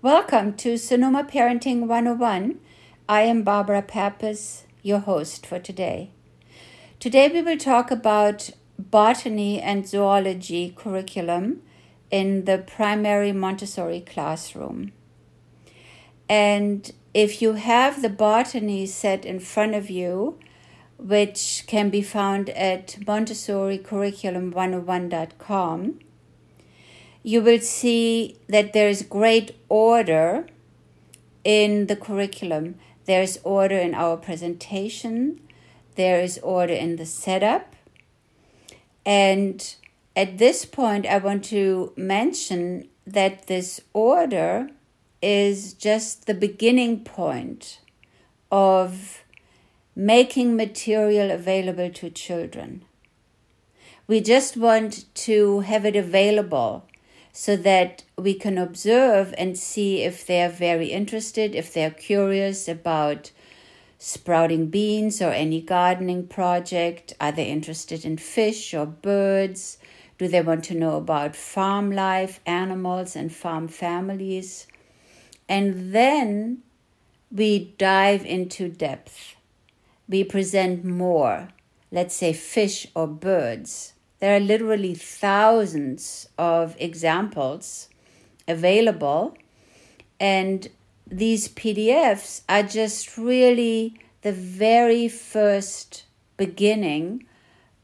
Welcome to Sonoma Parenting 101. I am Barbara Pappas, your host for today. Today we will talk about botany and zoology curriculum in the primary Montessori classroom. And if you have the botany set in front of you, which can be found at montessoricurriculum101.com, you will see that there is great order in the curriculum. There is order in our presentation, there is order in the setup. And at this point, I want to mention that this order is just the beginning point of making material available to children. We just want to have it available so that we can observe and see if they are very interested, if they're curious about sprouting beans or any gardening project. Are they interested in fish or birds? Do they want to know about farm life, animals, and farm families? And then we dive into depth. We present more, let's say fish or birds there are literally thousands of examples available, and these PDFs are just really the very first beginning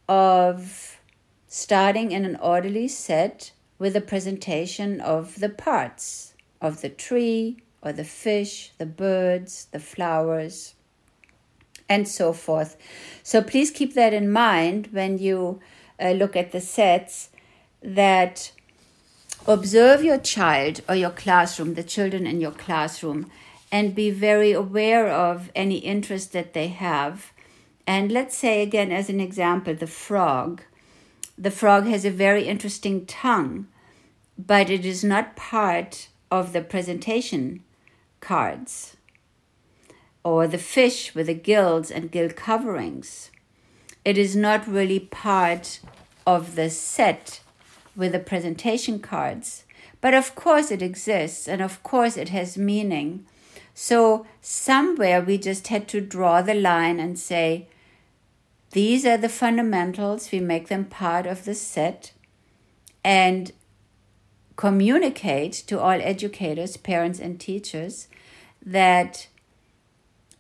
of starting in an orderly set with a presentation of the parts of the tree or the fish, the birds, the flowers, and so forth. So please keep that in mind when you uh, look at the sets that observe your child or your classroom, the children in your classroom, and be very aware of any interest that they have. And let's say, again, as an example, the frog. The frog has a very interesting tongue, but it is not part of the presentation cards. Or the fish with the gills and gill coverings it is not really part of the set with the presentation cards. But of course, it exists, and of course, it has meaning. So, somewhere we just had to draw the line and say, these are the fundamentals, we make them part of the set, and communicate to all educators, parents, and teachers that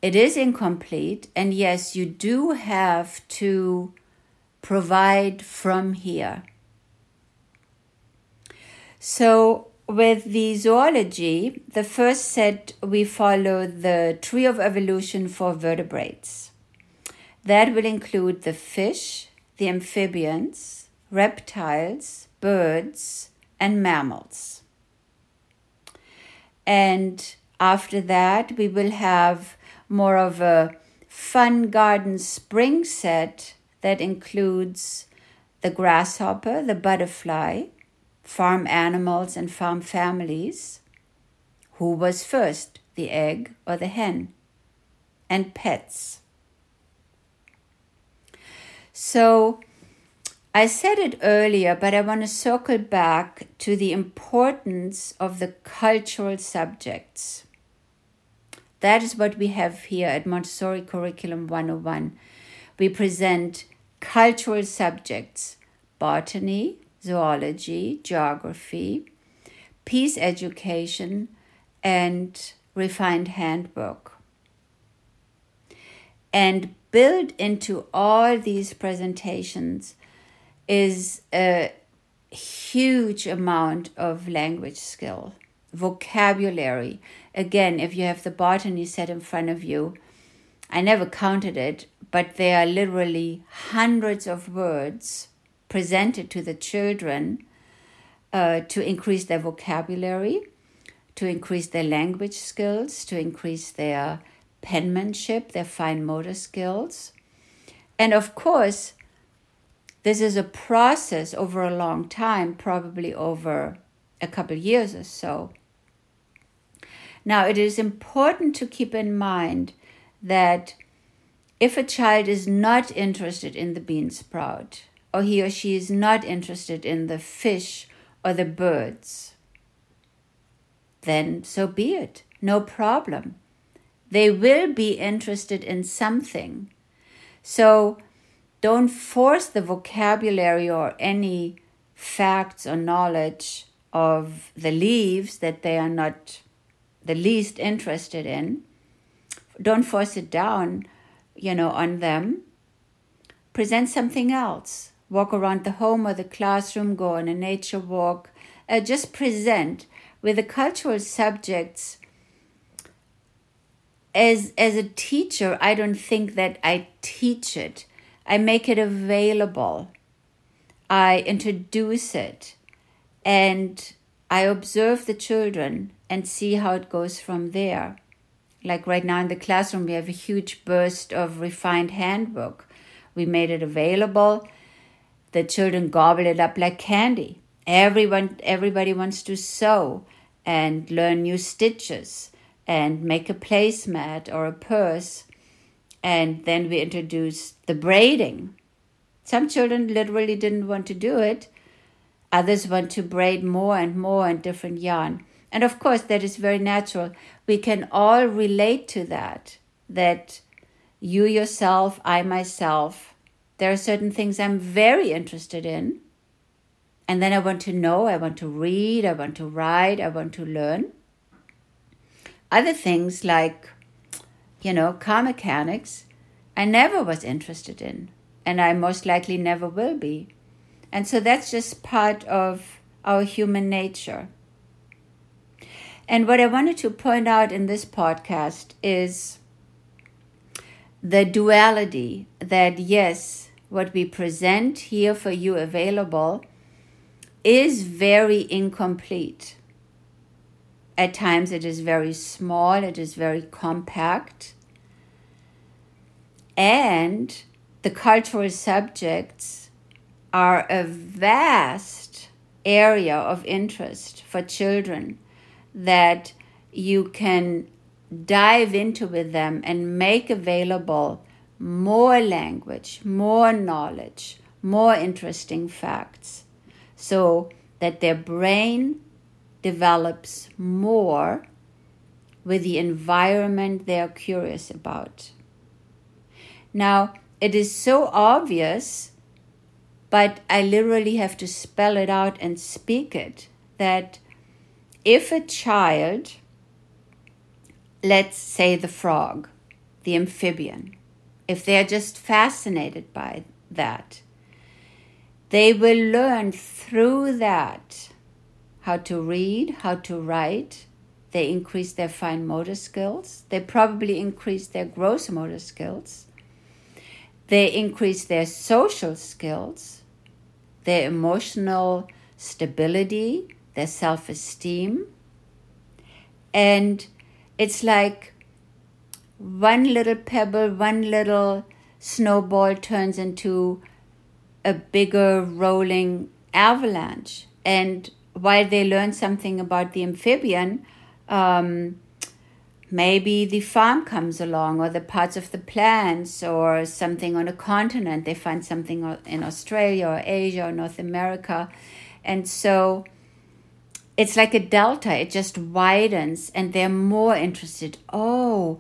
it is incomplete, and yes, you do have to provide from here. So, with the zoology, the first set we follow the tree of evolution for vertebrates. That will include the fish, the amphibians, reptiles, birds, and mammals. And after that, we will have more of a fun garden spring set that includes the grasshopper, the butterfly, farm animals, and farm families. Who was first, the egg or the hen? And pets. So, I said it earlier, but I want to circle back to the importance of the cultural subjects. That is what we have here at Montessori Curriculum 101. We present cultural subjects botany, zoology, geography, peace education, and refined handbook. And built into all these presentations is a huge amount of language skill, vocabulary, again, if you have the botany set in front of you, I never counted it, but there are literally hundreds of words presented to the children uh, to increase their vocabulary, to increase their language skills, to increase their penmanship, their fine motor skills. And of course, this is a process over a long time, probably over a couple years or so. Now, it is important to keep in mind that if a child is not interested in the bean sprout, or he or she is not interested in the fish or the birds, then so be it. No problem. They will be interested in something. So don't force the vocabulary or any facts or knowledge of the leaves that they are not the least interested in. Don't force it down, you know, on them. Present something else. Walk around the home or the classroom, go on a nature walk. Uh, just present with the cultural subjects as as a teacher i don't think that i teach it i make it available i introduce it and i observe the children and see how it goes from there like right now in the classroom we have a huge burst of refined handbook we made it available the children gobble it up like candy everyone everybody wants to sew and learn new stitches and make a placemat or a purse. And then we introduced the braiding. Some children literally didn't want to do it. Others want to braid more and more and different yarn. And of course, that is very natural. We can all relate to that. That you yourself, I myself, there are certain things I'm very interested in. And then I want to know, I want to read, I want to write, I want to learn. Other things like, you know, car mechanics, I never was interested in, and I most likely never will be. And so that's just part of our human nature. And what I wanted to point out in this podcast is the duality that, yes, what we present here for you available is very incomplete. At times it is very small, it is very compact. And the cultural subjects are a vast area of interest for children that you can dive into with them and make available more language, more knowledge, more interesting facts so that their brain develops more with the environment they are curious about. Now, it is so obvious, but I literally have to spell it out and speak it that if a child, let's say the frog, the amphibian, if they are just fascinated by that, they will learn through that how to read, how to write. They increase their fine motor skills. They probably increase their gross motor skills. They increase their social skills, their emotional stability, their self esteem. And it's like one little pebble, one little snowball turns into a bigger rolling avalanche. And while they learn something about the amphibian, um, maybe the farm comes along or the parts of the plants or something on a continent. They find something in Australia or Asia or North America. And so it's like a delta, it just widens and they're more interested. Oh,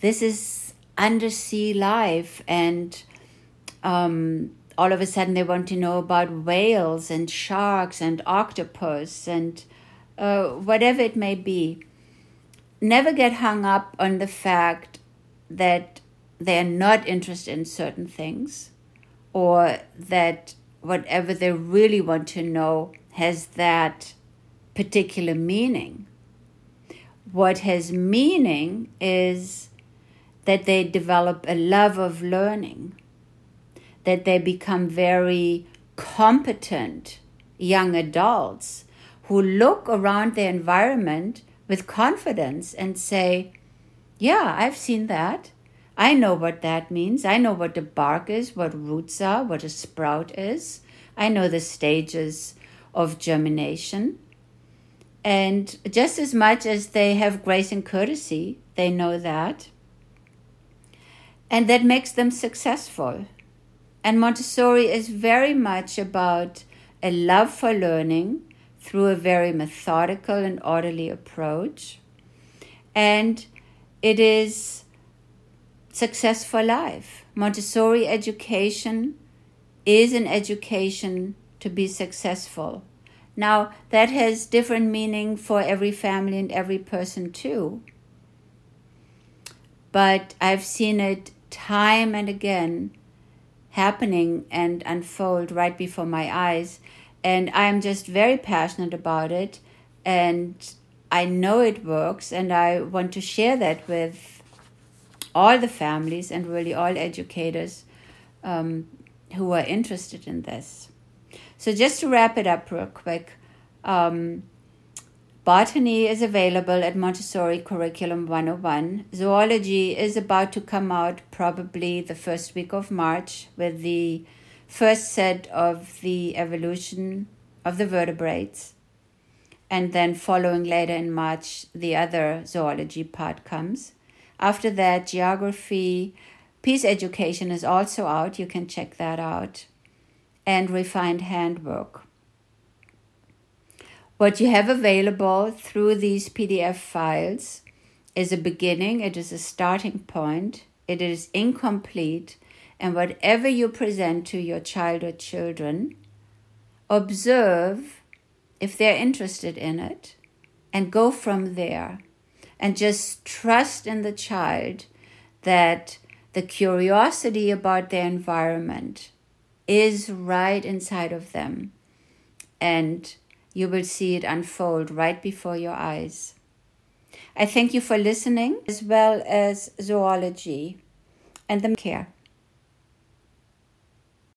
this is undersea life and um, all of a sudden they want to know about whales and sharks and octopus and uh, whatever it may be. Never get hung up on the fact that they're not interested in certain things or that whatever they really want to know has that particular meaning. What has meaning is that they develop a love of learning that they become very competent young adults who look around their environment with confidence and say, Yeah, I've seen that. I know what that means. I know what the bark is, what roots are, what a sprout is. I know the stages of germination. And just as much as they have grace and courtesy, they know that. And that makes them successful. And Montessori is very much about a love for learning, through a very methodical and orderly approach. And it is success for life. Montessori education is an education to be successful. Now, that has different meaning for every family and every person too. But I've seen it time and again happening and unfold right before my eyes. And I'm just very passionate about it. And I know it works. And I want to share that with all the families and really all educators um, who are interested in this. So, just to wrap it up real quick, um, botany is available at Montessori Curriculum 101. Zoology is about to come out probably the first week of March with the first set of the evolution of the vertebrates. And then, following later in March, the other zoology part comes. After that, geography, peace education is also out. You can check that out and refined handbook. What you have available through these PDF files is a beginning, it is a starting point, it is incomplete, and whatever you present to your child or children, observe if they're interested in it and go from there. And just trust in the child that the curiosity about their environment is right inside of them. And you will see it unfold right before your eyes. I thank you for listening, as well as zoology and the care.